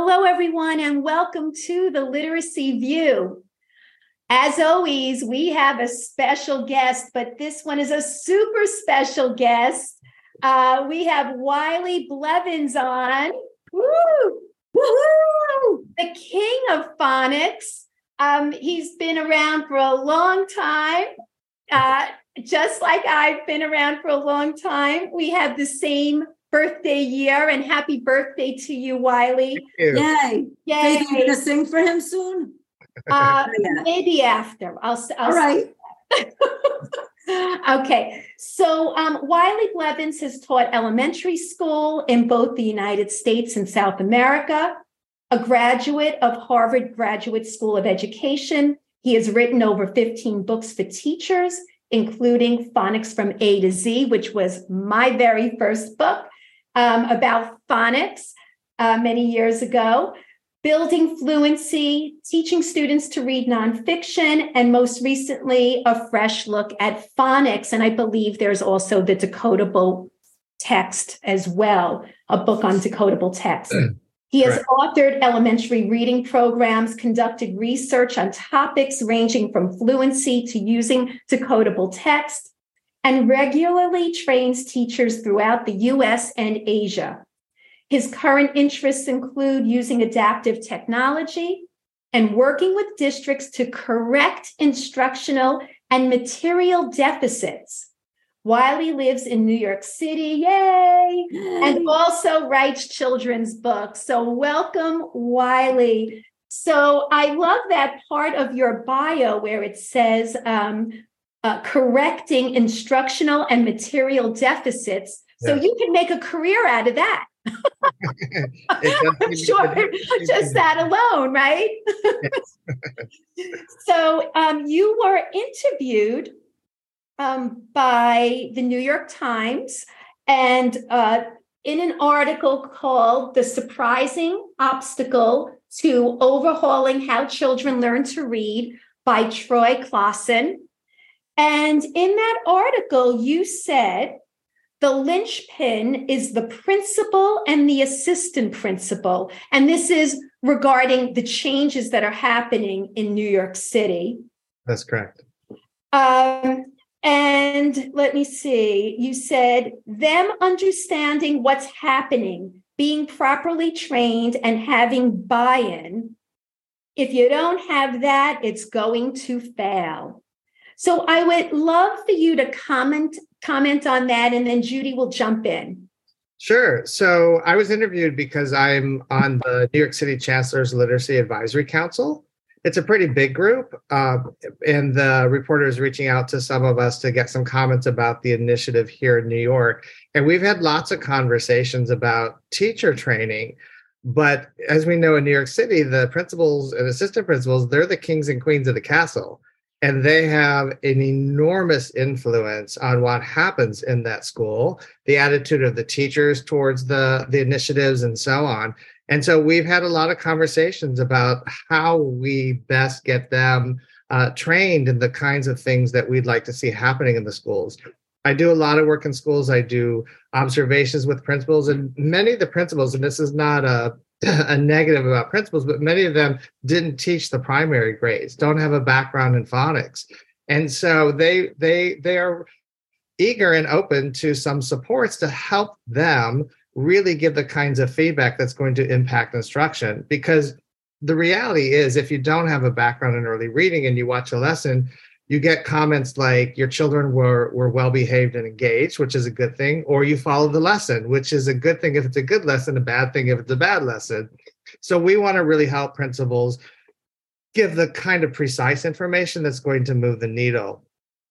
Hello, everyone, and welcome to the Literacy View. As always, we have a special guest, but this one is a super special guest. Uh, we have Wiley Blevins on. Woo! Woo! The king of phonics. Um, he's been around for a long time. Uh, just like I've been around for a long time, we have the same birthday year and happy birthday to you, Wiley. You. Yay. Yay. Are you gonna sing for him soon? Uh, Yeah. maybe after. I'll, I'll All right. okay. So um, Wiley Blevins has taught elementary school in both the United States and South America, a graduate of Harvard Graduate School of Education. He has written over 15 books for teachers, including Phonics from A to Z, which was my very first book um, about phonics uh, many years ago building fluency, teaching students to read nonfiction, and most recently, a fresh look at phonics. And I believe there's also the decodable text as well, a book on decodable text. He has authored elementary reading programs, conducted research on topics ranging from fluency to using decodable text, and regularly trains teachers throughout the US and Asia. His current interests include using adaptive technology and working with districts to correct instructional and material deficits. Wiley lives in New York City, yay, and also writes children's books. So, welcome, Wiley. So, I love that part of your bio where it says um, uh, correcting instructional and material deficits. So, you can make a career out of that. I'm sure it does seem just that alone, right? so um, you were interviewed um, by the New York Times and uh, in an article called The Surprising Obstacle to Overhauling How Children Learn to Read by Troy Closson. And in that article, you said the linchpin is the principal and the assistant principal. And this is regarding the changes that are happening in New York City. That's correct. Um, and let me see, you said them understanding what's happening, being properly trained, and having buy in. If you don't have that, it's going to fail. So I would love for you to comment comment on that, and then Judy will jump in. Sure. So I was interviewed because I'm on the New York City Chancellor's Literacy Advisory Council. It's a pretty big group, um, and the reporter is reaching out to some of us to get some comments about the initiative here in New York. And we've had lots of conversations about teacher training. But as we know in New York City, the principals and assistant principals, they're the kings and queens of the castle. And they have an enormous influence on what happens in that school, the attitude of the teachers towards the, the initiatives, and so on. And so we've had a lot of conversations about how we best get them uh, trained in the kinds of things that we'd like to see happening in the schools. I do a lot of work in schools. I do observations with principals, and many of the principals, and this is not a a negative about principals, but many of them didn't teach the primary grades, don't have a background in phonics, and so they they they are eager and open to some supports to help them really give the kinds of feedback that's going to impact instruction. Because the reality is if you don't have a background in early reading and you watch a lesson you get comments like your children were were well behaved and engaged which is a good thing or you followed the lesson which is a good thing if it's a good lesson a bad thing if it's a bad lesson. So we want to really help principals give the kind of precise information that's going to move the needle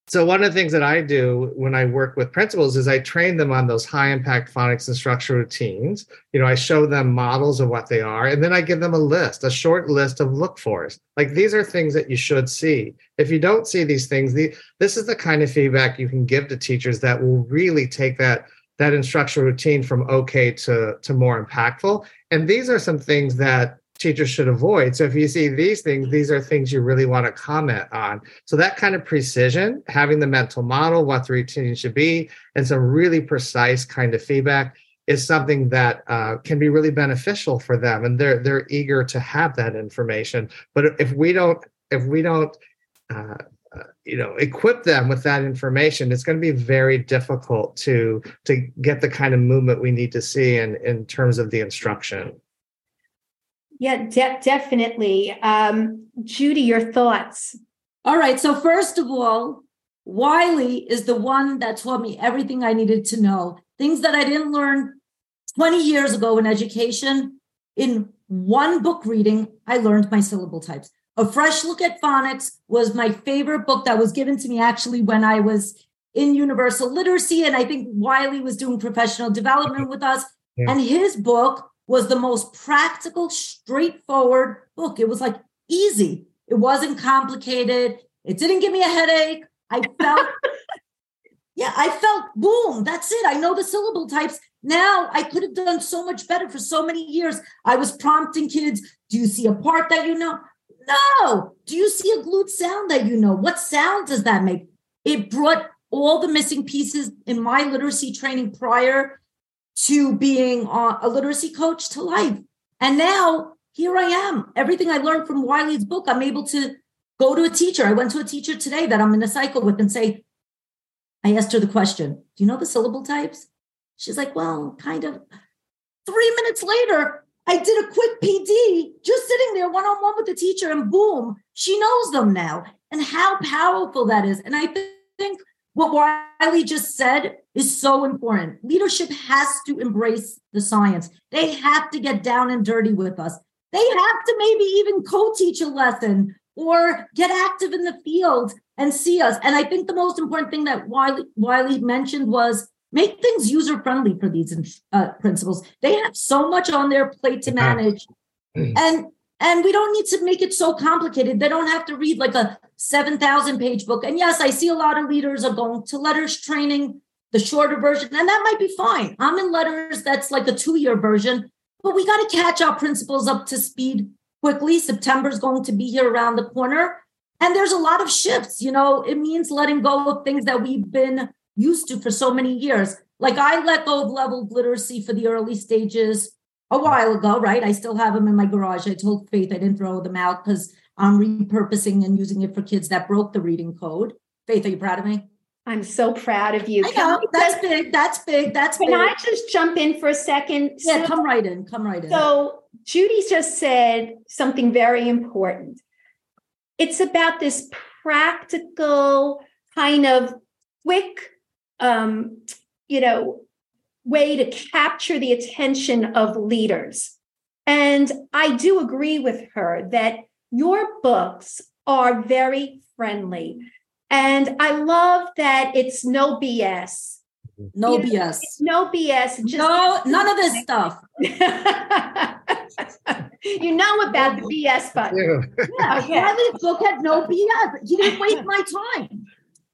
so one of the things that I do when I work with principals is I train them on those high impact phonics and structure routines. You know, I show them models of what they are, and then I give them a list, a short list of look fors. Like these are things that you should see. If you don't see these things, the, this is the kind of feedback you can give to teachers that will really take that that instructional routine from okay to to more impactful. And these are some things that teachers should avoid. So if you see these things, these are things you really want to comment on. So that kind of precision, having the mental model, what the routine should be, and some really precise kind of feedback is something that uh, can be really beneficial for them, and they're they're eager to have that information. But if we don't if we don't uh, uh, you know equip them with that information it's going to be very difficult to to get the kind of movement we need to see in in terms of the instruction yeah de- definitely um, judy your thoughts all right so first of all wiley is the one that taught me everything i needed to know things that i didn't learn 20 years ago in education in one book reading i learned my syllable types a Fresh Look at Phonics was my favorite book that was given to me actually when I was in universal literacy. And I think Wiley was doing professional development with us. Yeah. And his book was the most practical, straightforward book. It was like easy, it wasn't complicated, it didn't give me a headache. I felt, yeah, I felt boom, that's it. I know the syllable types. Now I could have done so much better for so many years. I was prompting kids, do you see a part that you know? No. Do you see a glued sound that you know? What sound does that make? It brought all the missing pieces in my literacy training prior to being a literacy coach to life. And now here I am. Everything I learned from Wiley's book, I'm able to go to a teacher. I went to a teacher today that I'm in a cycle with and say, I asked her the question, Do you know the syllable types? She's like, Well, kind of. Three minutes later, I did a quick PD, just sitting there one on one with the teacher, and boom, she knows them now. And how powerful that is. And I think what Wiley just said is so important. Leadership has to embrace the science, they have to get down and dirty with us. They have to maybe even co teach a lesson or get active in the field and see us. And I think the most important thing that Wiley, Wiley mentioned was make things user friendly for these uh, principals they have so much on their plate to manage and and we don't need to make it so complicated they don't have to read like a 7000 page book and yes i see a lot of leaders are going to LETRS training the shorter version and that might be fine i'm in LETRS that's like a two year version but we got to catch our principals up to speed quickly september is going to be here around the corner and there's a lot of shifts you know it means letting go of things that we've been used to for so many years. Like I let go of leveled literacy for the early stages a while ago, right? I still have them in my garage. I told Faith I didn't throw them out because I'm repurposing and using it for kids that broke the reading code. Faith, are you proud of me? I'm so proud of you. I know, that's big. That's big. That's Can big. I just jump in for a second? Yeah, so, come right in. Come right in. So Judy just said something very important. It's about this practical kind of quick um, you know, way to capture the attention of leaders. And I do agree with her that your books are very friendly. And I love that it's no BS. No you BS. Know, no BS. Just no, none of this stuff. you know about the BS button. Yeah, okay. Wiley's book had no BS. You didn't waste my time.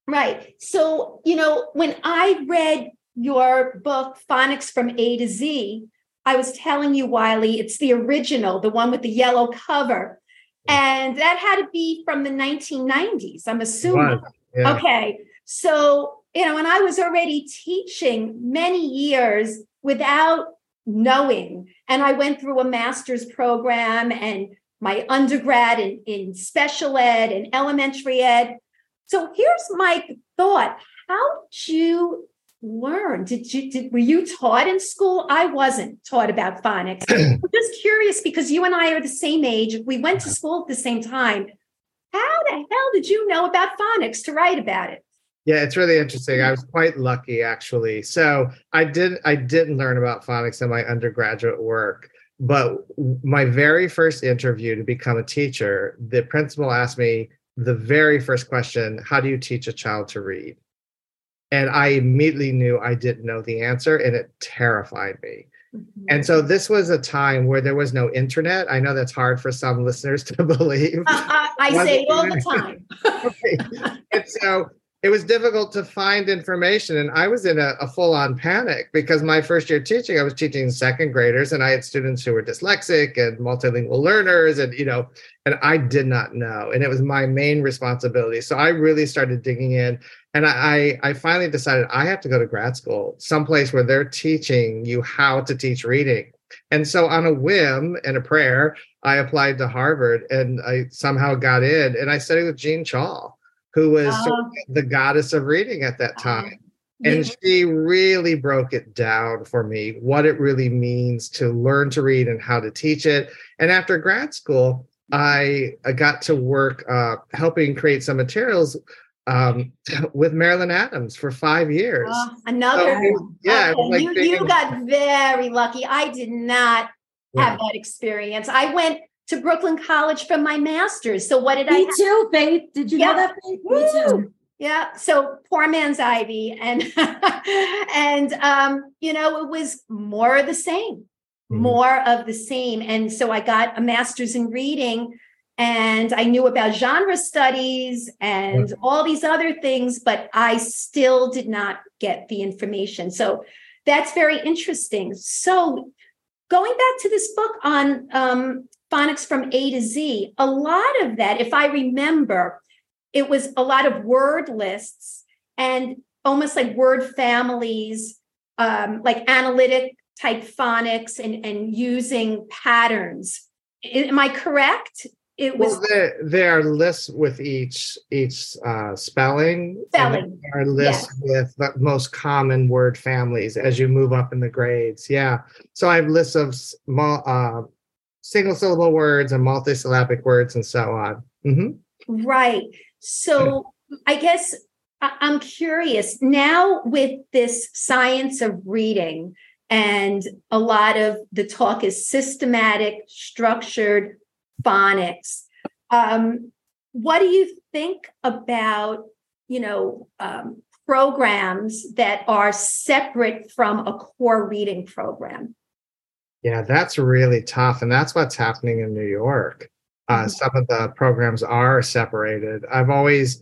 Right. So, you know, when I read your book, Phonics from A to Z, I was telling you, Wiley, it's the original, the one with the yellow cover. And that had to be from the 1990s, I'm assuming. Yeah. Okay. So, you know, and I was already teaching many years without knowing. And I went through a master's program and my undergrad in, in special ed and elementary ed. So here's my thought. How did you learn? Did you did were you taught in school? I wasn't taught about phonics. I'm just curious because you and I are the same age. We went to school at the same time. How the hell did you know about phonics to write about it? Yeah, it's really interesting. I was quite lucky actually. So I did I didn't learn about phonics in my undergraduate work. But my very first interview to become a teacher, the principal asked me, the very first question how do you teach a child to read and i immediately knew i didn't know the answer and it terrified me. Mm-hmm. and so this was a time where there was no internet. I know that's hard for some listeners to believe. Uh, uh, i say it all the time. And so it was difficult to find information and i was in a, a, full-on panic because my first year teaching i was teaching second graders and i had students who were dyslexic and multilingual learners and you know and i did not know and it was my main responsibility. So i really started digging in And I, I finally decided I have to go to grad school, someplace where they're teaching you how to teach reading. And so, on a whim and a prayer, I applied to Harvard and I somehow got in. And I studied with Jean Chall, who was Oh. the goddess of reading at that Oh. time. And she really broke it down for me what it really means to learn to read and how to teach it. And after grad school, I, I got to work uh, helping create some materials um, with Marilyn Adams for five years. Oh, another. So, yeah, Okay, like you, being you got very lucky. I did not have that experience. I went to Brooklyn College for my master's. So what did I Me have? too, Faith. Did you Yeah. know that, Faith? Me too. Yeah. So poor man's Ivy. And and um, you know, it was more of the same. Mhm. More of the same. And so I got a master's in reading and I knew about genre studies and all these other things, but I still did not get the information. So that's very interesting. So going back to this book on um, phonics from A to Z, a lot of that, if I remember, it was a lot of word lists and almost like word families, um, like analytic type phonics and, and using patterns. Am I correct? It was Well, there, there are lists with each each uh, spelling. Spelling, There are lists with the most common word families as you move up in the grades. Yeah. So I have lists of small, uh, single syllable words and multisyllabic words and so on. hmm Right. So I guess I'm curious now with this science of reading, and a lot of the talk is systematic, structured phonics. Um, what do you think about, you know, um, programs that are separate from a core reading program? Yeah, that's really tough. And that's what's happening in New York. Uh, Mhm. Some of the programs are separated. I've always,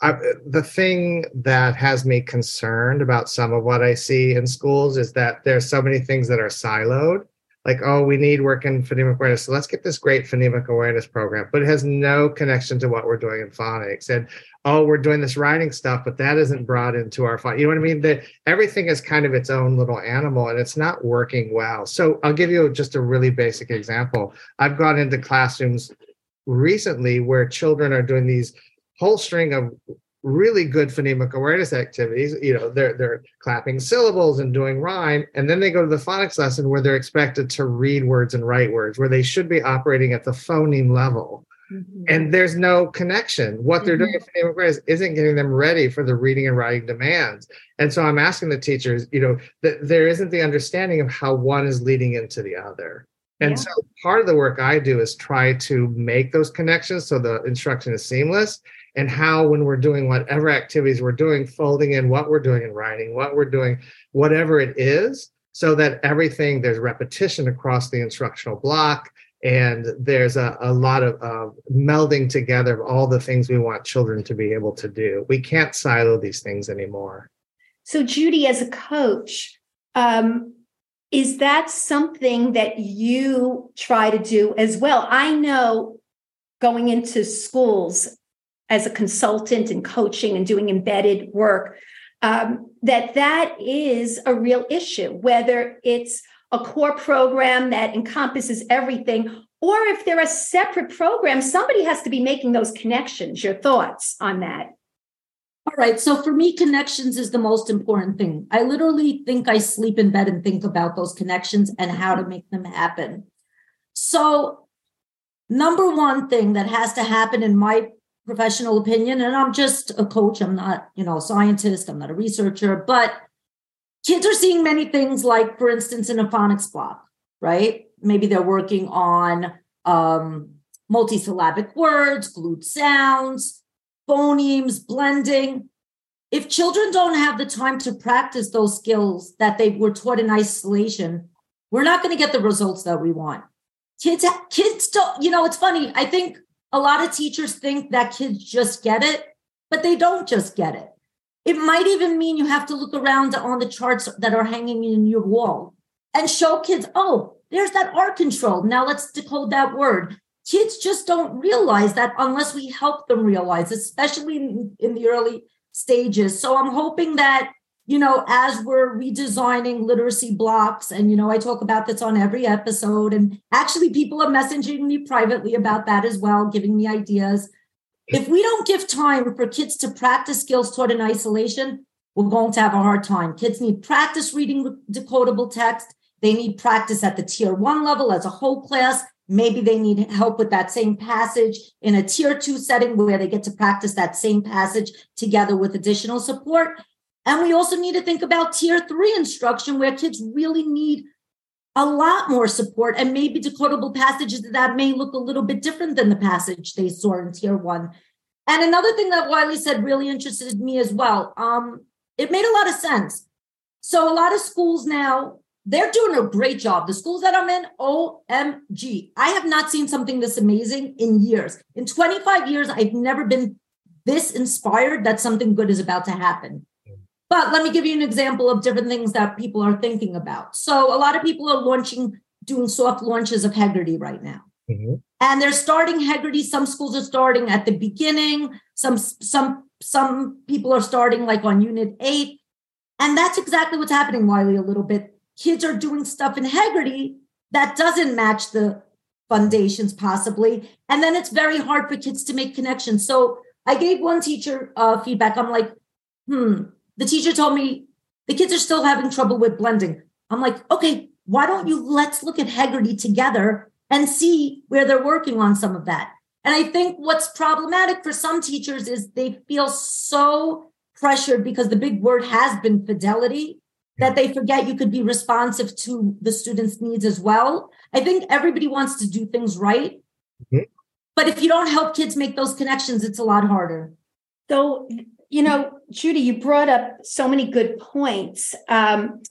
I, the thing that has me concerned about some of what I see in schools is that there's so many things that are siloed. Like, oh, we need work in phonemic awareness. So let's get this great phonemic awareness program, but it has no connection to what we're doing in phonics. And oh, we're doing this writing stuff, but that isn't brought into our phonics. You know what I mean? That everything is kind of its own little animal and it's not working well. So I'll give you just a really basic example. I've gone into classrooms recently where children are doing these whole string of really good phonemic awareness activities. You know, they're they're clapping syllables and doing rhyme, and then they go to the phonics lesson where they're expected to read words and write words, where they should be operating at the phoneme level. Mm-hmm. And there's no connection. What they're doing in mm-hmm. phonemic awareness isn't getting them ready for the reading and writing demands. And so I'm asking the teachers, you know, that there isn't the understanding of how one is leading into the other. And Yeah. so part of the work I do is try to make those connections so the instruction is seamless and how when we're doing whatever activities we're doing, folding in what we're doing in writing, what we're doing, whatever it is, so that everything there's repetition across the instructional block and there's a, a lot of uh, melding together of all the things we want children to be able to do. We can't silo these things anymore. So, Judy, as a coach, um, is that something that you try to do as well? I know going into schools as a consultant and coaching and doing embedded work, um, that that is a real issue, whether it's a core program that encompasses everything, or if they're a separate program somebody has to be making those connections. Your thoughts on that? All right. So for me, connections is the most important thing. I literally think I sleep in bed and think about those connections and how to make them happen. So, number one thing that has to happen, in my professional opinion, and I'm just a coach, I'm not, you know, a scientist, I'm not a researcher, but kids are seeing many things like, for instance, in a phonics block, right? Maybe they're working on um, multisyllabic words, glued sounds, phonemes, blending. If children don't have the time to practice those skills that they were taught in isolation, we're not going to get the results that we want. Kids, kids don't, you know, it's funny. I think a lot of teachers think that kids just get it, but they don't just get it. It might even mean you have to look around on the charts that are hanging in your wall and show kids, oh, there's that R control. Now let's decode that word. Kids just don't realize that unless we help them realize, especially in, in the early stages. So I'm hoping that, you know, as we're redesigning literacy blocks, and, you know, I talk about this on every episode, and actually people are messaging me privately about that as well, giving me ideas. If we don't give time for kids to practice skills taught in isolation, we're going to have a hard time. Kids need practice reading decodable text. They need practice at the tier one level as a whole class. Maybe they need help with that same passage in a tier two setting where they get to practice that same passage together with additional support. And we also need to think about tier three instruction where kids really need a lot more support and maybe decodable passages that may look a little bit different than the passage they saw in tier one. And another thing that Wiley said really interested me as well. Um, it made a lot of sense. So a lot of schools now they're doing a great job. The schools that I'm in, OMG. I have not seen something this amazing in years. In 25 years, I've never been this inspired that something good is about to happen. But let me give you an example of different things that people are thinking about. So, a lot of people are launching, doing soft launches of Heggerty right now. Mm-hmm. And they're starting Heggerty. Some schools are starting at the beginning. Some some some people are starting like on unit eight. And that's exactly what's happening, Wiley, a little bit kids are doing stuff in Heggerty that doesn't match the foundations possibly and then it's very hard for kids to make connections so i gave one teacher uh, feedback i'm like hmm the teacher told me the kids are still having trouble with blending i'm like okay why don't you let's look at heggerty together and see where they're working on some of that and i think what's problematic for some teachers is they feel so pressured because the big word has been fidelity that they forget you could be responsive to the students' needs as well. I think everybody wants to do things right. Mm-hmm. But if you don't help kids make those connections, it's a lot harder. So, you know, Judy, you brought up so many good points. Um,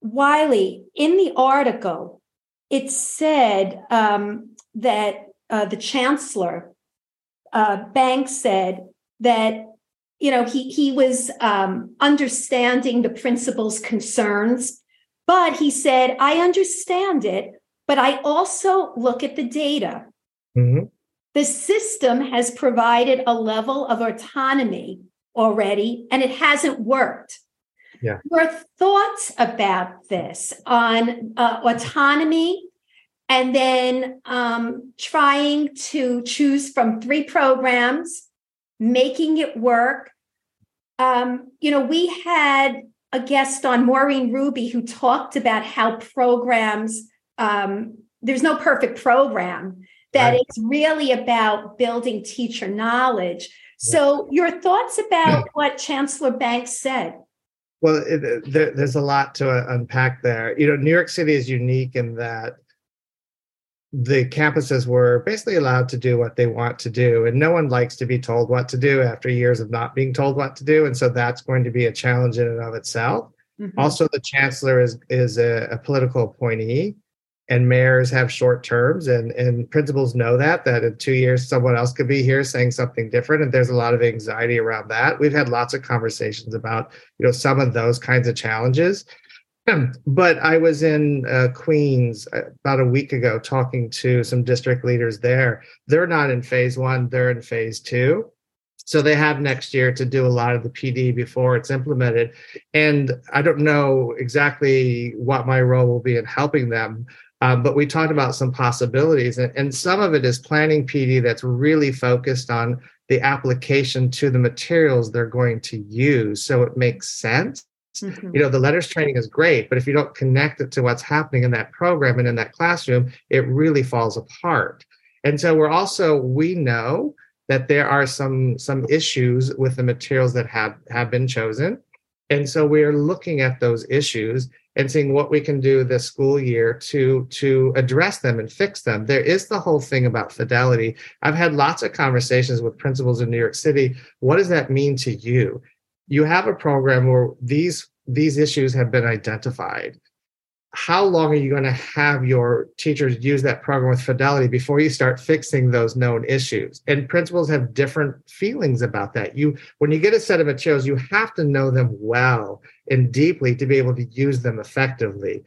Wiley, in the article, it said um, that uh, the chancellor, uh, Banks, said that you know he he was um, understanding the principal's concerns but he said i understand it but i also look at the data mm-hmm. The system has provided a level of autonomy already and it hasn't worked yeah. your thoughts about this on uh, autonomy and then um, trying to choose from three programs making it work. Um, you know, we had a guest on Maureen Ruby who talked about how programs, um, there's no perfect program, that right. it's really about building teacher knowledge. So, your thoughts about what Chancellor Banks said? Well, it, there, there's a lot to uh, unpack there. You know, New York City is unique in that the campuses were basically allowed to do what they want to do and no one likes to be told what to do after years of not being told what to do and so that's going to be a challenge in and of itself mm-hmm. also the chancellor is is a, a, political appointee and mayors have short terms and and principals know that that in two years someone else could be here saying something different and there's a lot of anxiety around that we've had lots of conversations about you know some of those kinds of challenges but I was in uh, Queens uh, about a week ago talking to some district leaders there. They're not in phase one, they're in phase two. So they have next year to do a lot of the PD before it's implemented. And I don't know exactly what my role will be in helping them. Um, but we talked about some possibilities, and, and some of it is planning PD that's really focused on the application to the materials they're going to use so it makes sense Mm-hmm. You know, the LETRS training is great, but if you don't connect it to what's happening in that program and in that classroom, it really falls apart. And so we're also, we know that there are some some issues with the materials that have have been chosen. And so we are looking at those issues and seeing what we can do this school year to to address them and fix them. There is the whole thing about fidelity. I've had lots of conversations with principals in New York City. What does that mean to you? you have a program where these these issues have been identified how long are you going to have your teachers use that program with fidelity before you start fixing those known issues and principals have different feelings about that you when you get a set of materials you have to know them well and deeply to be able to use them effectively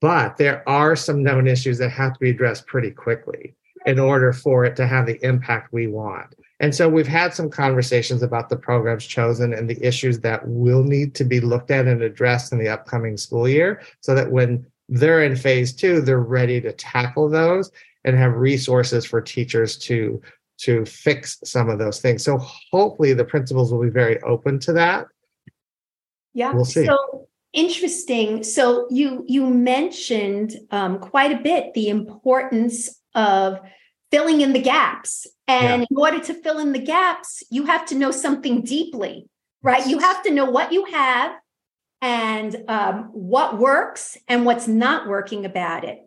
but there are some known issues that have to be addressed pretty quickly in order for it to have the impact we want And so we've had some conversations about the programs chosen and the issues that will need to be looked at and addressed in the upcoming school year so that when they're in phase two, they're ready to tackle those and have resources for teachers to to fix some of those things. So hopefully the principals will be very open to that. Yeah. We'll see. So interesting. So you you mentioned um, quite a bit the importance of filling in the gaps, and yeah. in order to fill in the gaps, you have to know something deeply, right? You have to know what you have and um, what works and what's not working about it.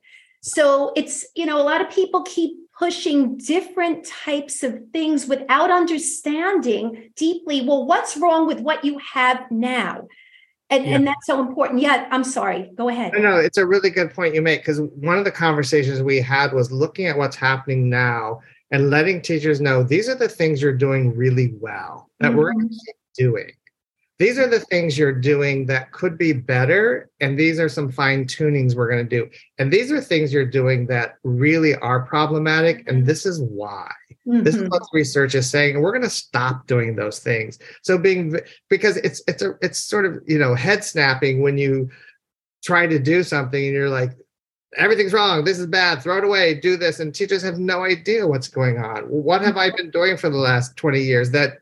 So it's you know a lot of people keep pushing different types of things without understanding deeply well what's wrong with what you have now? And, yeah. and that's so important. Yeah i'm sorry. Go ahead. No, no it's a really good point you make because one of the conversations we had was looking at what's happening now and letting teachers know these are the things you're doing really well that mm-hmm. we're going to keep doing these are the things you're doing that could be better and these are some fine tunings we're going to do. And these are things you're doing that really are problematic and this is why. Mm-hmm. this is mm-hmm. what research is saying and we're going to stop doing those things. So being because it's it's a it's sort of you know head snapping when you try to do something and you're like everything's wrong. This is bad. Throw it away. Do this. And teachers have no idea what's going on. What have i been doing for the last 20 years that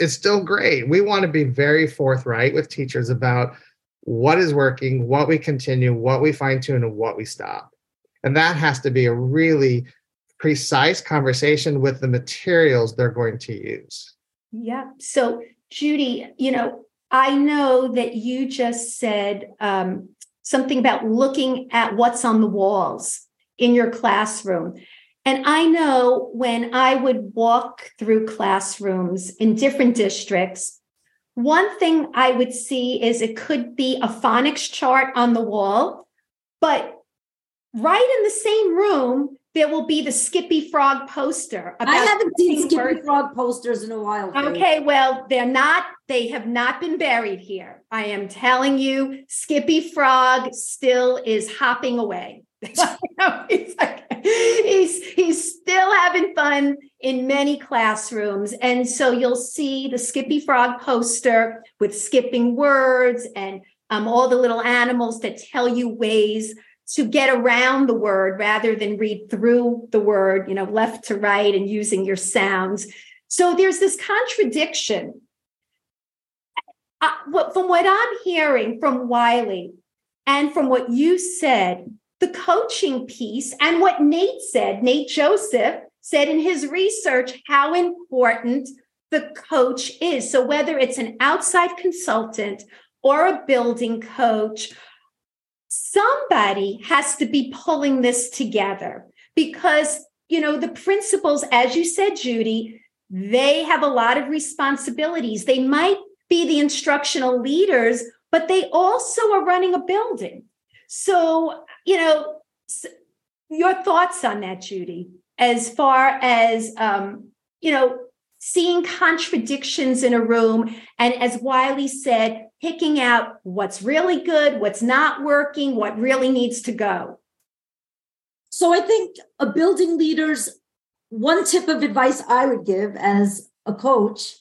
is still great. We want to be very forthright with teachers about what is working, what we continue, what we fine tune, and what we stop. And that has to be a really precise conversation with the materials they're going to use. Yeah. So, Judy, you know, I know that you just said um, something about looking at what's on the walls in your classroom. And I know when I would walk through classrooms in different districts, one thing I would see is it could be a phonics chart on the wall, but right in the same room, there will be the Skippy Frog poster. I haven't seen Skippy. Frog posters in a while. Okay, well, they're not, they have not been buried here. I am telling you, Skippy Frog still is hopping away. he's, like, he's he's still having fun in many classrooms. And so you'll see the skippy frog poster with skipping words and um, all the little animals that tell you ways to get around the word rather than read through the word you know left to right and using your sounds. So there's this contradiction. Uh, from what i'm hearing from wiley and from what you said the coaching piece and what Nate said, Nate Joseph said in his research how important the coach is. So, whether it's an outside consultant or a building coach, somebody has to be pulling this together because, you know, the principals, as you said, Judy, they have a lot of responsibilities. They might be the instructional leaders, but they also are running a building. So you know, your thoughts on that, Judy, as far as, um, you know, seeing contradictions in a room. And as Wiley said, picking out what's really good, what's not working, what really needs to go. So I think a building leader's one tip of advice I would give as a coach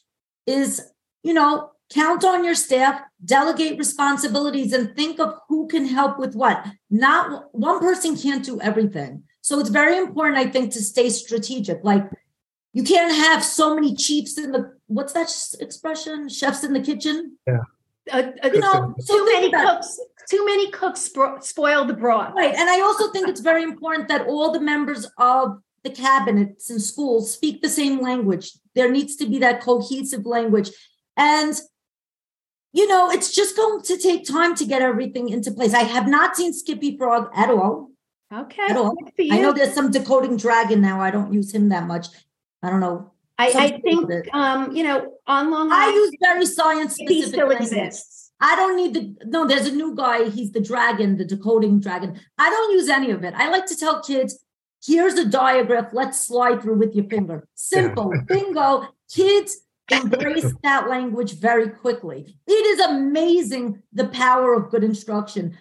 is, you know, count on your staff, delegate responsibilities, and think of who can help with what. Not one person can't do everything. So it's very important, I think, to stay strategic. Like you can't have so many chiefs in the what's that expression? Chefs in the kitchen. Yeah. Uh, uh, you know, too many cooks. Too many cooks spoil the broth. Right, and I also think it's very important that all the members of the cabinets in schools speak the same language. There needs to be that cohesive language. And you know, it's just going to take time to get everything into place. I have not seen Skippy Frog at all. Okay. At all. I know there's some decoding dragon now. I don't use him that much. I don't know. I, I think um, you know, on Long I use very science He still exists. I don't need the no, there's a new guy. He's the dragon, the decoding dragon. I don't use any of it. I like to tell kids, here's a diagraph. Let's slide through with your finger. Simple. Bingo. Kids embrace that language very quickly. It is amazing the power of good instruction.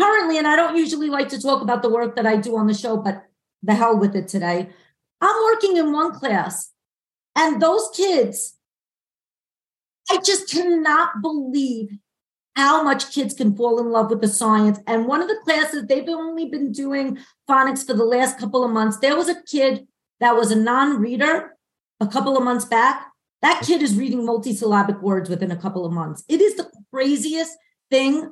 Currently, and I don't usually like to talk about the work that I do on the show, but the hell with it today. I'm working in one class And those kids, I just cannot believe how much kids can fall in love with the science. And one of the classes, they've only been doing phonics for the last couple of months. There was a kid that was a non reader a couple of months back. That kid is reading multisyllabic words within a couple of months. It is the craziest thing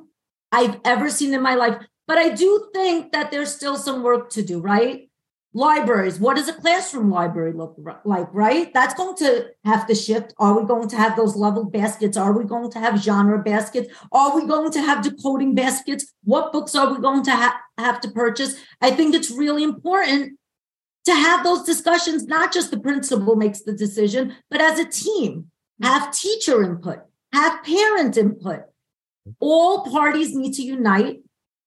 I've ever seen in my life. But I do think that there's still some work to do, right? libraries what does a classroom library look like right that's going to have to shift are we going to have those leveled baskets are we going to have genre baskets are we going to have decoding baskets what books are we going to ha- have to purchase i think it's really important to have those discussions not just the principal makes the decision but as a team have teacher input have parent input all parties need to unite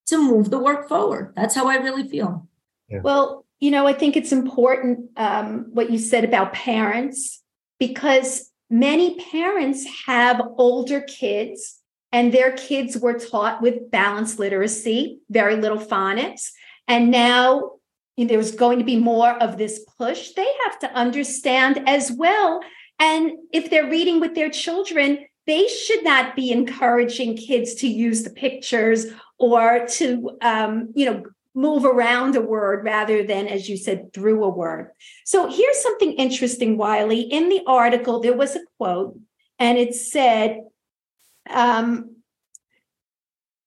to move the work forward that's how i really feel yeah. Well, you know, I think it's important um, what you said about parents because many parents have older kids and their kids were taught with balanced literacy, very little phonics. And now know, there's going to be more of this push. They have to understand as well. And if they're reading with their children, they should not be encouraging kids to use the pictures or to um, you know move around a word rather than, as you said, through a word. So here's something interesting, Wiley. In the article, there was a quote, and it said, um,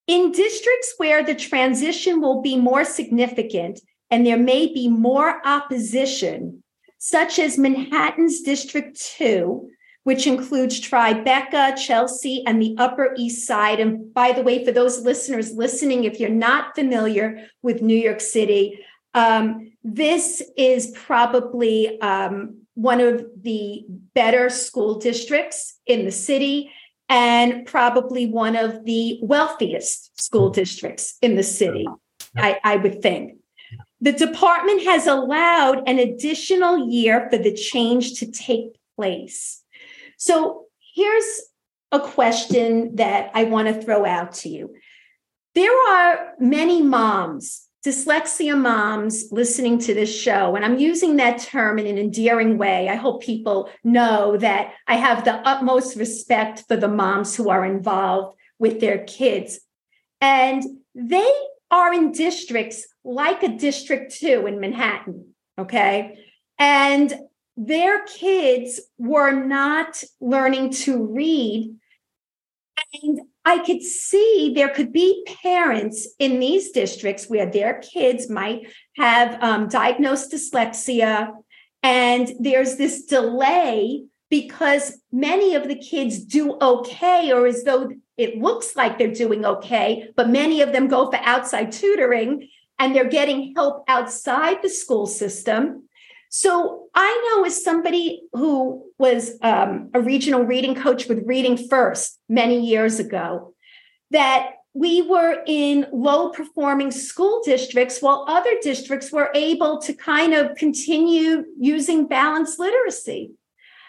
in districts where the transition will be more significant and there may be more opposition, such as Manhattan's District 2, which includes Tribeca, Chelsea, and the Upper East Side. And by the way, for those listeners listening, if you're not familiar with New York City, um, this is probably um, one of the better school districts in the city and probably one of the wealthiest school districts in the city, I, I would think. The department has allowed an additional year for the change to take place. So here's a question that I want to throw out to you. There are many moms, dyslexia moms, listening to this show, and I'm using that term in an endearing way. I hope people know that I have the utmost respect for the moms who are involved with their kids. And they are in districts like a District 2 in Manhattan. Okay. And their kids were not learning to read. And I could see there could be parents in these districts where their kids might have um, diagnosed dyslexia, and there's this delay because many of the kids do okay, or as though it looks like they're doing okay, but many of them go for outside tutoring and they're getting help outside the school system. So I know as somebody who was um, a regional reading coach with Reading First many years ago, that we were in low performing school districts while other districts were able to kind of continue using balanced literacy.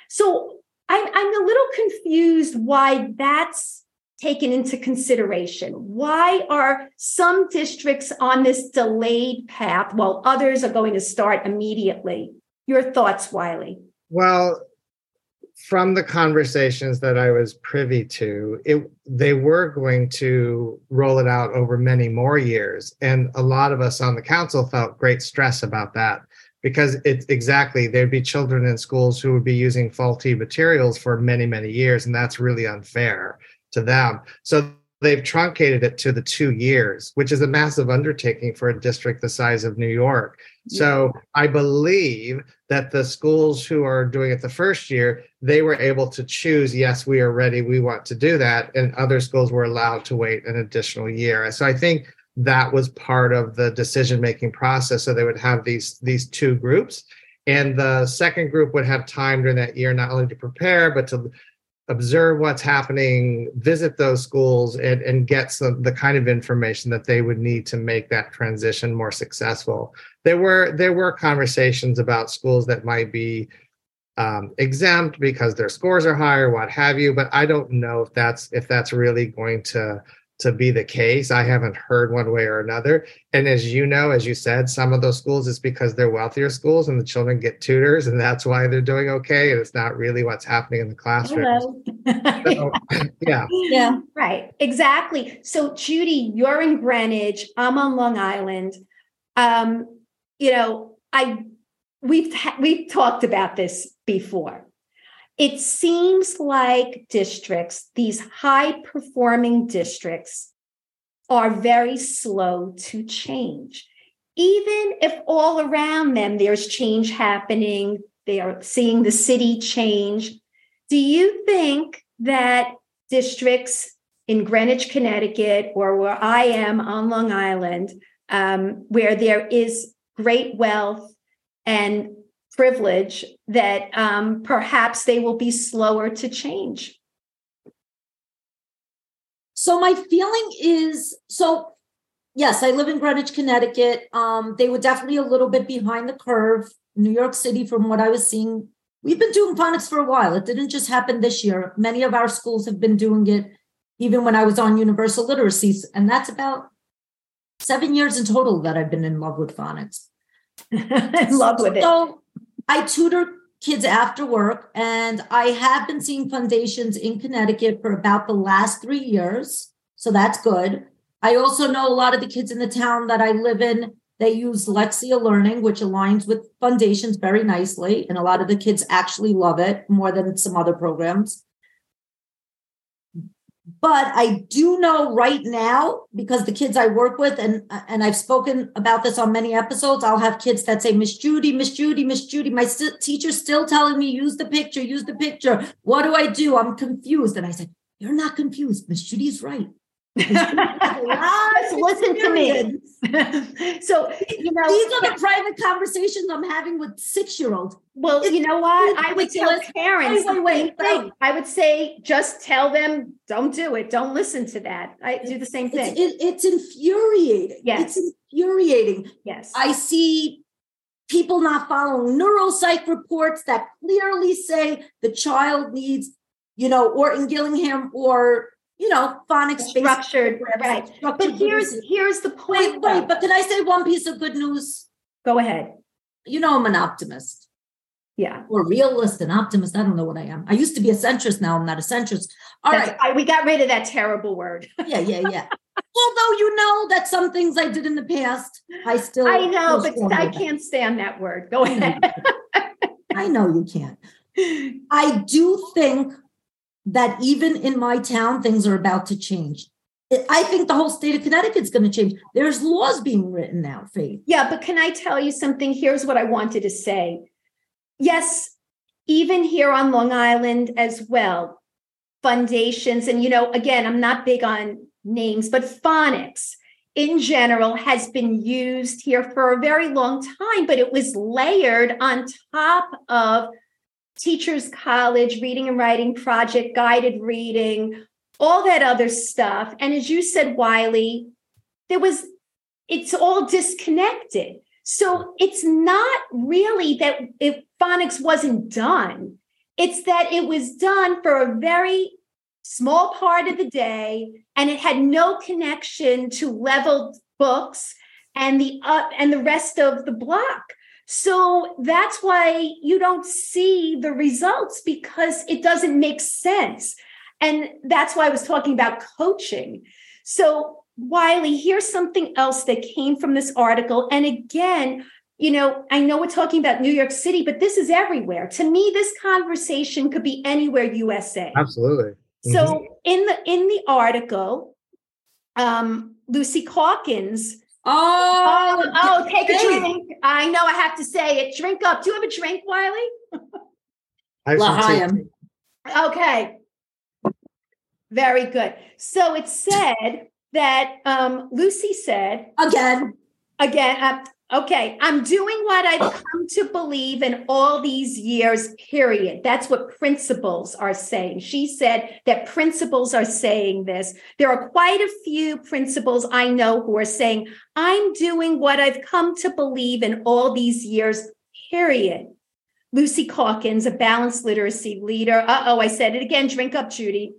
So I'm, I'm a little confused why that's taken into consideration? Why are some districts on this delayed path while others are going to start immediately? Your thoughts, Wiley? Well, from the conversations that I was privy to, it they were going to roll it out over many more years, and a lot of us on the council felt great stress about that because it's exactly there'd be children in schools who would be using faulty materials for many many years, and that's really unfair to them. So they've truncated it to the two years, which is a massive undertaking for a district the size of New York. So I believe that the schools who are doing it the first year, they were able to choose, yes, we are ready, we want to do that. And other schools were allowed to wait an additional year. So I think that was part of the decision making process. So they would have these these two groups. And the second group would have time during that year not only to prepare, but to observe what's happening, visit those schools, and, and get some the kind of information that they would need to make that transition more successful. There were there were conversations about schools that might be um, exempt because their scores are higher, what have you. But I don't know if that's if that's really going to to be the case. I haven't heard one way or another. And as you know, as you said, some of those schools is because they're wealthier schools and the children get tutors, and that's why they're doing okay. And it's not really what's happening in the classroom. So, yeah. Yeah. Right, exactly. So, Judy, you're in Greenwich. I'm on Long Island. Um, you know, I we've we've talked about this before. It seems like districts, these high performing districts, are very slow to change. Even if all around them there's change happening, they are seeing the city change. Do you think that districts in Greenwich, Connecticut, or where I am on Long Island, um, where there is great wealth and privilege, that um, perhaps they will be slower to change? So my feeling is so yes, I live in Greenwich, Connecticut. Um, they were definitely a little bit behind the curve. New York City, from what I was seeing, we've been doing phonics for a while. It didn't just happen this year. Many of our schools have been doing it even when I was on universal literacy, and that's about seven years in total that I've been in love with phonics. in love with it. So I tutor kids after work, and I have been seeing Fundations in Connecticut for about the last three years. So that's good. I also know a lot of the kids in the town that I live in. They use Lexia Learning, which aligns with Fundations very nicely. And a lot of the kids actually love it more than some other programs. But I do know right now, because the kids I work with, and and I've spoken about this on many episodes, I'll have kids that say, Miss Judy, Miss Judy, Miss Judy. My st- teacher's still telling me, use the picture, use the picture. What do I do? I'm confused. And I said, You're not confused. Miss Judy's right. Just listen to me. so, you know, These are the private conversations I'm having with six year olds. well, you know what? I would tell parents Wait, wait, wait, I would say, just tell them, don't do it. Don't listen to that. I do the same It's, thing. it, it's infuriating. Yes. It's infuriating. yes. I see people not following neuropsych reports that clearly say the child needs, you know, Orton Gillingham or, you know, phonics structured, right. structured But here's literacy. here's the point. wait, though. but can I say one piece of good news? Go ahead. You know, I'm an optimist Yeah. or realist and optimist. I don't know what I am. I used to be a centrist. Now I'm not a centrist. All That's- right. I- we got rid of that terrible word. Yeah, yeah, yeah. Although you know that some things I did in the past, I still I know, but I can't stand that word. Go ahead. I know you can't. I do think that even in my town, things are about to change. I think the whole state of Connecticut's going to change. There's laws being written now, Faith. Yeah, but can I tell you something? Here's what I wanted to say. Yes, even here on Long Island as well, Fundations, and you know, again, I'm not big on names, but phonics in general has been used here for a very long time, but it was layered on top of teachers college reading and writing project guided reading all that other stuff. And as you said wiley there was it's all disconnected. So it's not really that if phonics wasn't done. It's that it was done for a very small part of the day and it had no connection to leveled books and the up and the rest of the block so that's why you don't see the results because it doesn't make sense. And that's why I was talking about coaching. So, Wiley, here's something else that came from this article. And again, you know, I know we're talking about New York City, but this is everywhere. To me, this conversation could be anywhere USA. Absolutely. So in the in the article, um, Lucy Calkins oh, take a drink. I know I have to say it. Drink up. Do you have a drink, Wiley? I have. L'Chaim. Okay. Very good. So it said that um, Lucy said, Again, again, uh, okay, I'm doing what I've come to believe in all these years, period. That's what principals are saying. She said that principals are saying this. There are quite a few principals I know who are saying, I'm doing what I've come to believe in all these years, period. Lucy Calkins, a balanced literacy leader. Uh oh, I said it again. Drink up, Judy.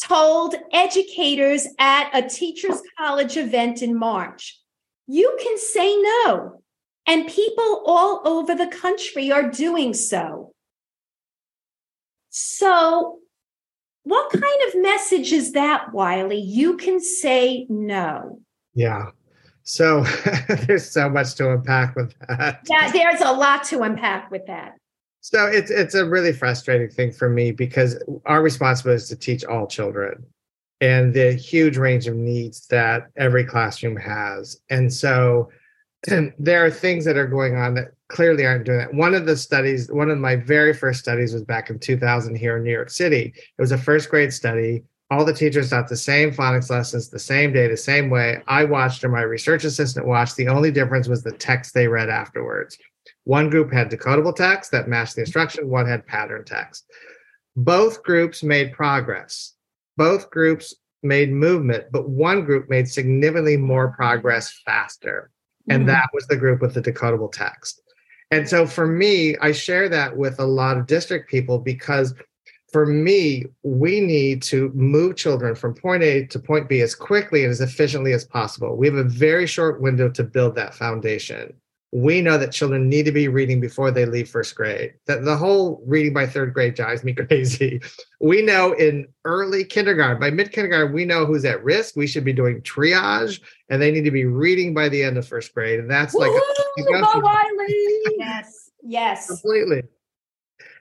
told educators at a teachers college event in March, you can say no. And people all over the country are doing so. So, what kind of message is that, Wiley? You can say no. Yeah. So there's so much to unpack with that. Yeah, there's a lot to unpack with that. So it's it's a really frustrating thing for me because our responsibility is to teach all children and the huge range of needs that every classroom has. And so and there are things that are going on that clearly aren't doing that. One of the studies, one of my very first studies was back in 2000 here in New York City. It was a first grade study. All the teachers taught the same phonics lessons the same day, the same way. I watched or my research assistant watched. The only difference was the text they read afterwards. One group had decodable text that matched the instruction, one had pattern text. Both groups made progress. Both groups made movement, but one group made significantly more progress faster. And mm. that was the group with the decodable text. And so for me, I share that with a lot of district people because for me, we need to move children from point A to point B as quickly and as efficiently as possible. We have a very short window to build that foundation we know that children need to be reading before they leave first grade. That the whole reading by third grade drives me crazy. We know in early kindergarten, by mid kindergarten, we know who's at risk. We should be doing triage, and they need to be reading by the end of first grade. And that's like yes, yes, completely.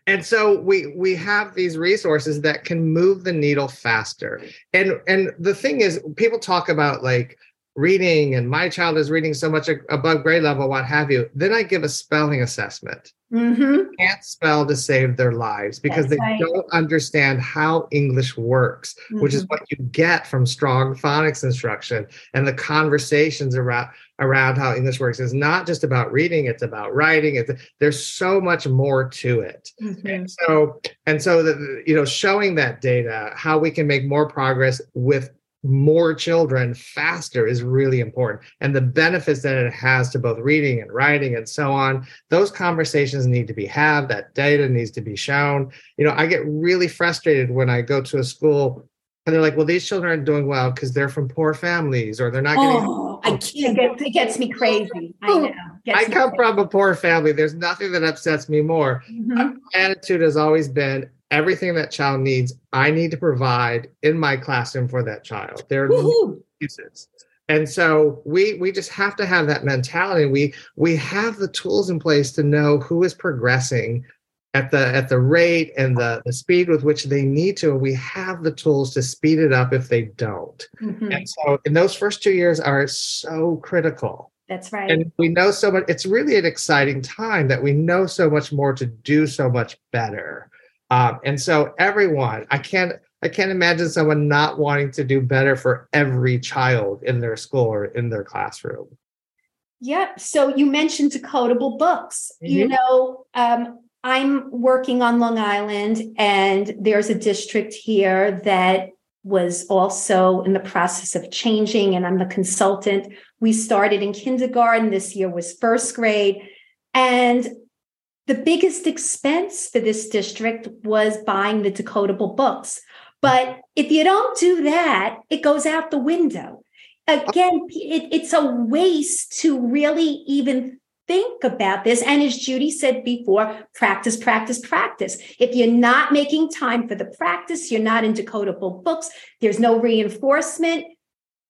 And so we we have these resources that can move the needle faster. And and the thing is, people talk about like reading and my child is reading so much above grade level, what have you, then I give a spelling assessment. Mm-hmm. Can't spell to save their lives because That's they right. don't understand how English works, mm-hmm. which is mm-hmm. what you get from strong phonics instruction and the conversations around around how English works is not just about reading; it's about writing. It's there's so much more to it, mm-hmm. and so and so that you know, showing that data, how we can make more progress with more children faster is really important. And the benefits that it has to both reading and writing and so on those conversations need to be had that data needs to be shown. You know i get really frustrated when i go to a school and they're like well these children aren't doing well because they're from poor families or they're not getting oh, i can't it gets, it gets me crazy. I know i come crazy. from a poor family. There's nothing that upsets me more. Mm-hmm. my attitude has always been everything that child needs, I need to provide in my classroom for that child. There are no excuses. And so we we just have to have that mentality. We we have the tools in place to know who is progressing at the at the rate and the, the speed with which they need to. And we have the tools to speed it up if they don't. Mm-hmm. And so in those first two years are so critical. That's right. And we know so much. It's really an exciting time that we know so much more to do so much better. Um, and so everyone, I can't I can't imagine someone not wanting to do better for every child in their school or in their classroom. Yep. So you mentioned decodable books. Mm-hmm. You know, um, I'm working on Long Island, and there's a district here that was also in the process of changing, and I'm the consultant. We started in kindergarten. This year was first grade. And the biggest expense for this district was buying the decodable books. But if you don't do that, it goes out the window. Again, it, it's a waste to really even think about this. And as Judy said before, practice, practice, practice. If you're not making time for the practice, you're not in decodable books, there's no reinforcement,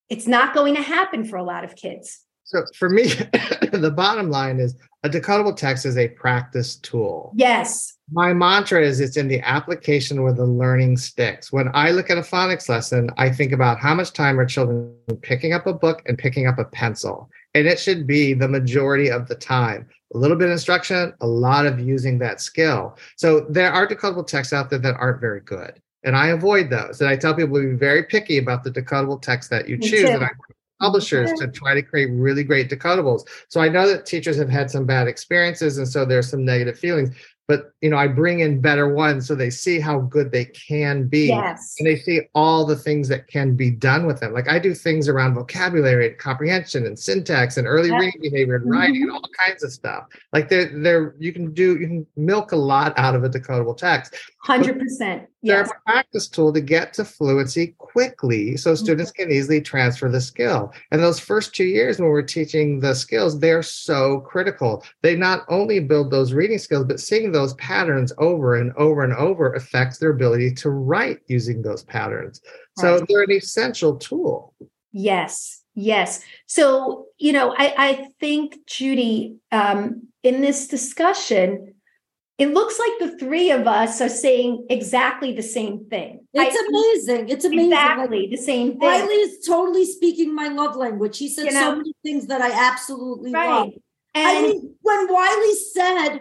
it's not going to happen for a lot of kids. So for me, the bottom line is a decodable text is a practice tool. Yes. My mantra is it's in the application where the learning sticks. When I look at a phonics lesson, I think about how much time are children picking up a book and picking up a pencil. And it should be the majority of the time. A little bit of instruction, a lot of using that skill. So there are decodable texts out there that aren't very good. And I avoid those. And I tell people to be very picky about the decodable text that you choose. And I publishers to try to create really great decodables. So I know that teachers have had some bad experiences and so there's some negative feelings, but you know i bring in better ones so they see how good they can be. Yes. And they see all the things that can be done with them. Like i do things around vocabulary and comprehension and syntax and early Yeah. reading behavior and writing and mm-hmm. all kinds of stuff. Like they're they're you can do you can milk a lot out of a decodable text. 100% they're a practice tool to get to fluency quickly so students mm-hmm. can easily transfer the skill. And those first two years when we're teaching the skills, they're so critical. They not only build those reading skills, but seeing those patterns over and over and over affects their ability to write using those patterns. So Right. they're an essential tool. Yes, yes. So, you know, I, I think, Judy, um, in this discussion, it looks like the three of us are saying exactly the same thing. It's I- amazing. It's amazing. Like, Exactly the same thing. Wiley is totally speaking my love language. He said You so many things that I absolutely love. right. I And mean, when Wiley said,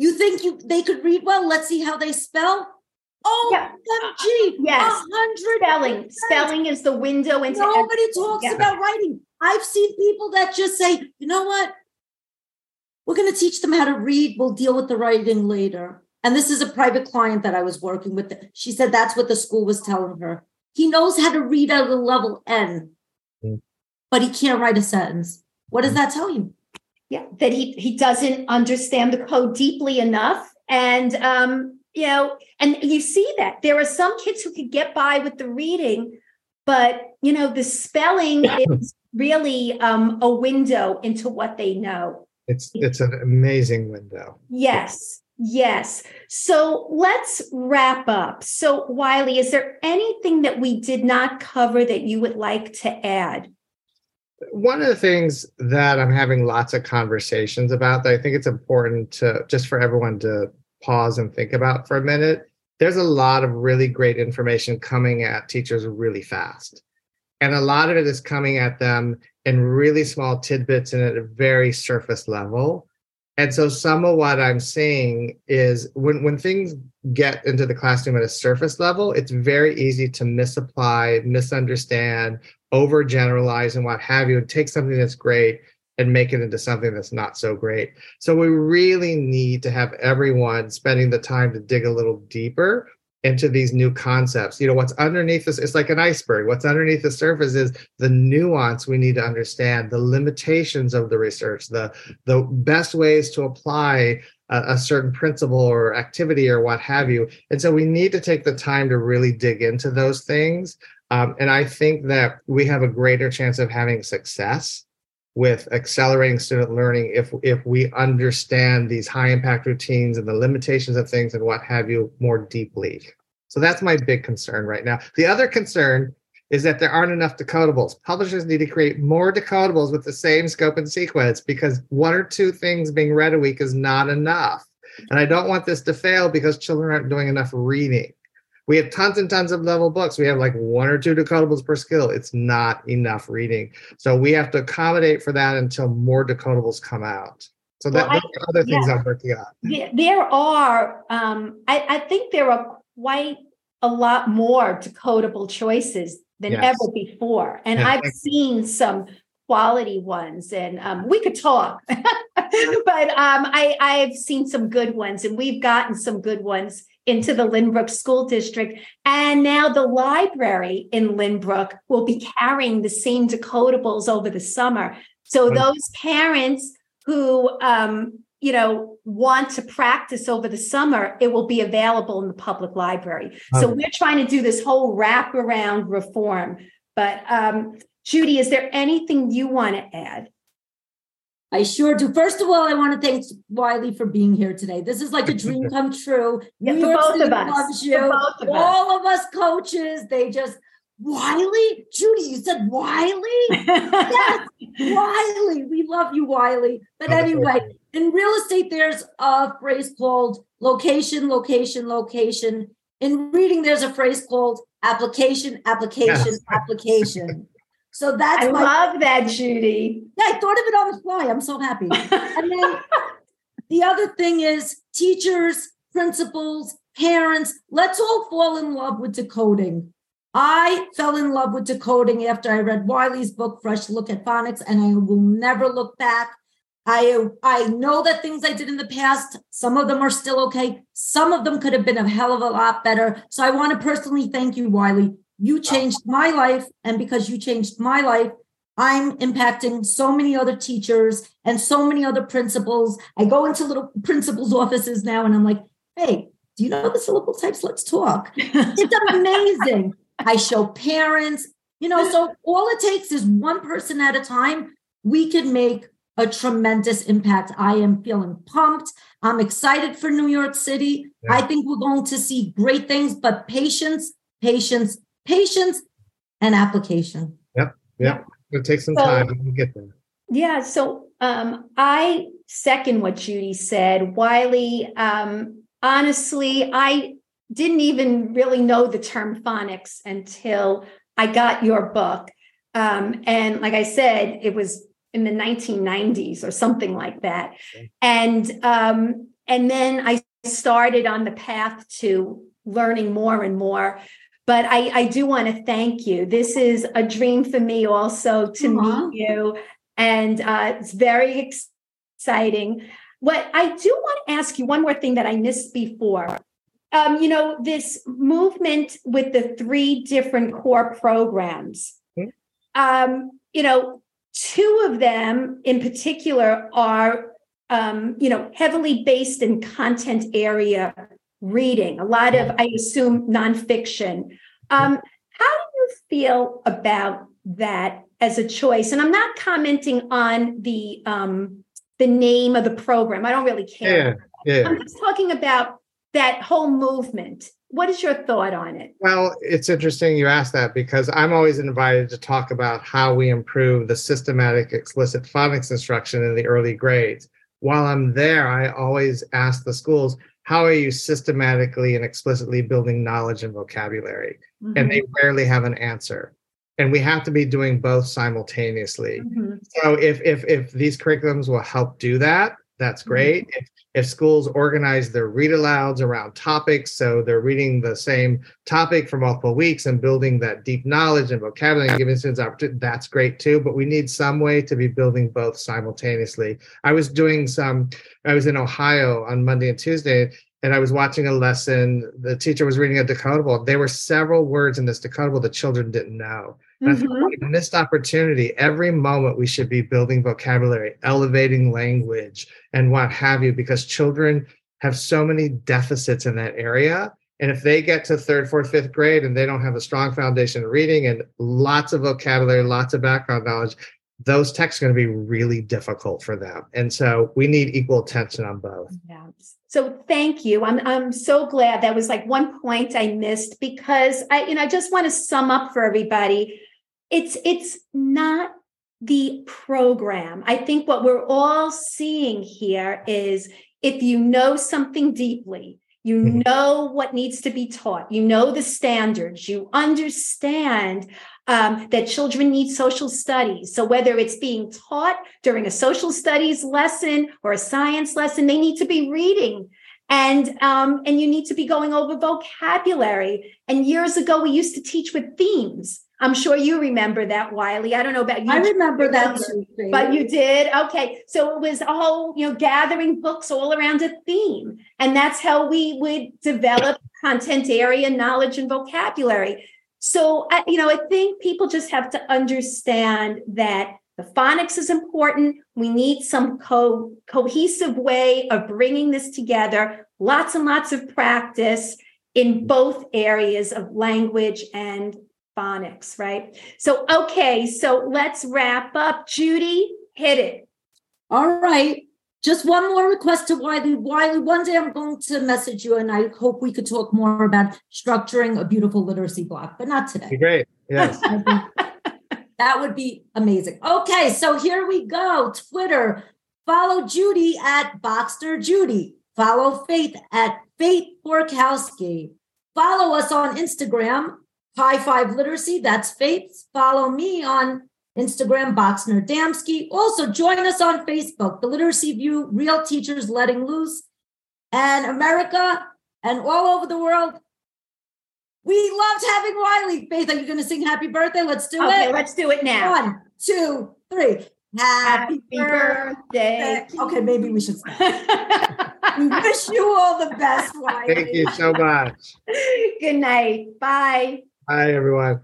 "You think you they could read well? Let's see how they spell." Oh, Yeah. MG, Yes. a hundred spelling, spelling is the window into Nobody everything. talks Yeah. about writing. I've seen people that just say, "You know what? We're going to teach them how to read. We'll deal with the writing later." And this is a private client that I was working with. She said that's what the school was telling her. He knows how to read at a level N, Mm. but he can't write a sentence. What does that tell you? Yeah that he he doesn't understand the code deeply enough. And um you know and you see that there are some kids who could get by with the reading but you know the spelling is really um a window into what they know. It's it's an amazing window. yes yes. So let's wrap up. So wiley is there anything that we did not cover that you would like to add one of the things that I'm having lots of conversations about that I think it's important to just for everyone to pause and think about for a minute. There's a lot of really great information coming at teachers really fast. And a lot of it is coming at them in really small tidbits and at a very surface level. And so some of what I'm seeing is when, when things get into the classroom at a surface level, it's very easy to misapply, misunderstand, overgeneralize and what have you, and take something that's great and make it into something that's not so great. So we really need to have everyone spending the time to dig a little deeper into these new concepts. You know, what's underneath this, it's like an iceberg. What's underneath the surface is the nuance we need to understand, the limitations of the research, the the best ways to apply a, a certain principle or activity or what have you. And so we need to take the time to really dig into those things. Um, and I think that we have a greater chance of having success with accelerating student learning if if we understand these high impact routines and the limitations of things and what have you more deeply. So that's my big concern right now. The other concern is that there aren't enough decodables. Publishers need to create more decodables with the same scope and sequence because one or two things being read a week is not enough. And I don't want this to fail because children aren't doing enough reading. We have tons and tons of level books. We have like one or two decodables per skill. It's not enough reading. So we have to accommodate for that until more decodables come out. So that Well, those are other things yeah. I'm working on. There, are, um, I, I think there are quite a lot more decodable choices than Yes. ever before. And Yeah, I've seen some quality ones and um, we could talk, but um, I, I've seen some good ones and we've gotten some good ones into the Lynbrook School District. And now the library in Lynbrook will be carrying the same decodables over the summer. So those parents who um, you know want to practice over the summer, it will be available in the public library. So we're trying to do this whole wraparound reform. But um, Judy, is there anything you want to add? I sure do. First of all, I want to thank Wiley for being here today. This is like a dream come true. Yeah, New York City of us. loves you. of us. All of us coaches, they just Wiley, Judy, you said Wiley. Yes, Wiley, we love you, Wiley. But anyway, in real estate, there's a phrase called location, location, location. In reading, there's a phrase called application, application, application. So that's I my love that, Judy. yeah, I thought of it on the fly. I'm so happy. And then the other thing is teachers, principals, parents, let's all fall in love with decoding. I fell in love with decoding after I read Wiley's book, Fresh Look at Phonics, and I will never look back. I I know that things I did in the past, some of them are still okay. Some of them could have been a hell of a lot better. So I want to personally thank you, Wiley. You changed my life, and because you changed my life, I'm impacting so many other teachers and so many other principals. I go into little principals' offices now, and I'm like, "Hey, do you know the syllable types? Let's talk." it's amazing. I show parents, you know. So all it takes is one person at a time. We can make a tremendous impact. I am feeling pumped. I'm excited for New York City. Yeah. I think we're going to see great things, but patience, patience, patience, and application. Yep. Yep. It'll take some so, time to get there. Yeah. So um, I second what Judy said. Wiley, um, honestly, I didn't even really know the term phonics until I got your book. Um, and like I said, it was in the 1990s or something like that. And um, and then I started on the path to learning more and more. But I, I do want to thank you. This is a dream for me also to Aww. meet you. And uh, it's very exciting. What I do want to ask you one more thing that I missed before. Um, you know, this movement with the three different core programs. Mm-hmm. Um, you know, Two of them in particular are, um, you know, heavily based in content area reading, a lot of, I assume, nonfiction. Um, how do you feel about that as a choice? And I'm not commenting on the um, the name of the program. I don't really care. Yeah, yeah. I'm just talking about that whole movement what is your thought on it? Well, it's interesting you ask that because I'm always invited to talk about how we improve the systematic explicit phonics instruction in the early grades. While I'm there, I always ask the schools, how are you systematically and explicitly building knowledge and vocabulary? Mm-hmm. And they rarely have an answer. And we have to be doing both simultaneously. Mm-hmm. So if if if these curriculums will help do that, that's mm-hmm. great. Mm-hmm. If, if schools organize their read alouds around topics, so they're reading the same topic for multiple weeks and building that deep knowledge and vocabulary and giving students opportunity, that's great too. But we need some way to be building both simultaneously. I was doing some, I was in Ohio on Monday and Tuesday, and I was watching a lesson. The teacher was reading a decodable. There were several words in this decodable the children didn't know. And mm-hmm. I mm-hmm. missed opportunity. Every moment we should be building vocabulary, elevating language, and what have you, because children have so many deficits in that area. And if they get to third, fourth, fifth grade and they don't have a strong foundation of reading and lots of vocabulary, lots of background knowledge, those texts are going to be really difficult for them. And so we need equal attention on both. Yeah. So thank you. I'm I'm so glad that was like one point I missed because I you know I just want to sum up for everybody. It's it's not the program. I think what we're all seeing here is if you know something deeply, you mm-hmm. know what needs to be taught, you know the standards, you understand um, that children need social studies. So whether it's being taught during a social studies lesson or a science lesson, they need to be reading. And um, and you need to be going over vocabulary. And years ago, we used to teach with themes. I'm sure you remember that, Wiley. I don't know about you. I remember that too. But you did? Okay. So it was a whole, you know, gathering books all around a theme. And that's how we would develop content area knowledge and vocabulary. So, you know, I think people just have to understand that the phonics is important. We need some co- cohesive way of bringing this together, lots and lots of practice in both areas of language and phonics, right? So, okay, so let's wrap up. Judy, hit it. All right. Just one more request to Wiley. Wiley, one day I'm going to message you and I hope we could talk more about structuring a beautiful literacy block, but not today. Great. Yes. that would be amazing. Okay, so here we go. Twitter. Follow Judy at Boxer Judy. Follow Faith at Faith Borkowski. Follow us on Instagram High Five Literacy, that's Faith. Follow me on Instagram, Boxer Damsky. Also, join us on Facebook, The Literacy View, Real Teachers Letting Loose, and America and all over the world. We loved having Wiley. Faith, are you going to sing happy birthday? Let's do okay, it. let's do it now. One, two, three. Happy birthday. Okay, maybe we should stop. we wish you all the best, Wiley. Thank you so much. Good night. Bye. Bye, everyone.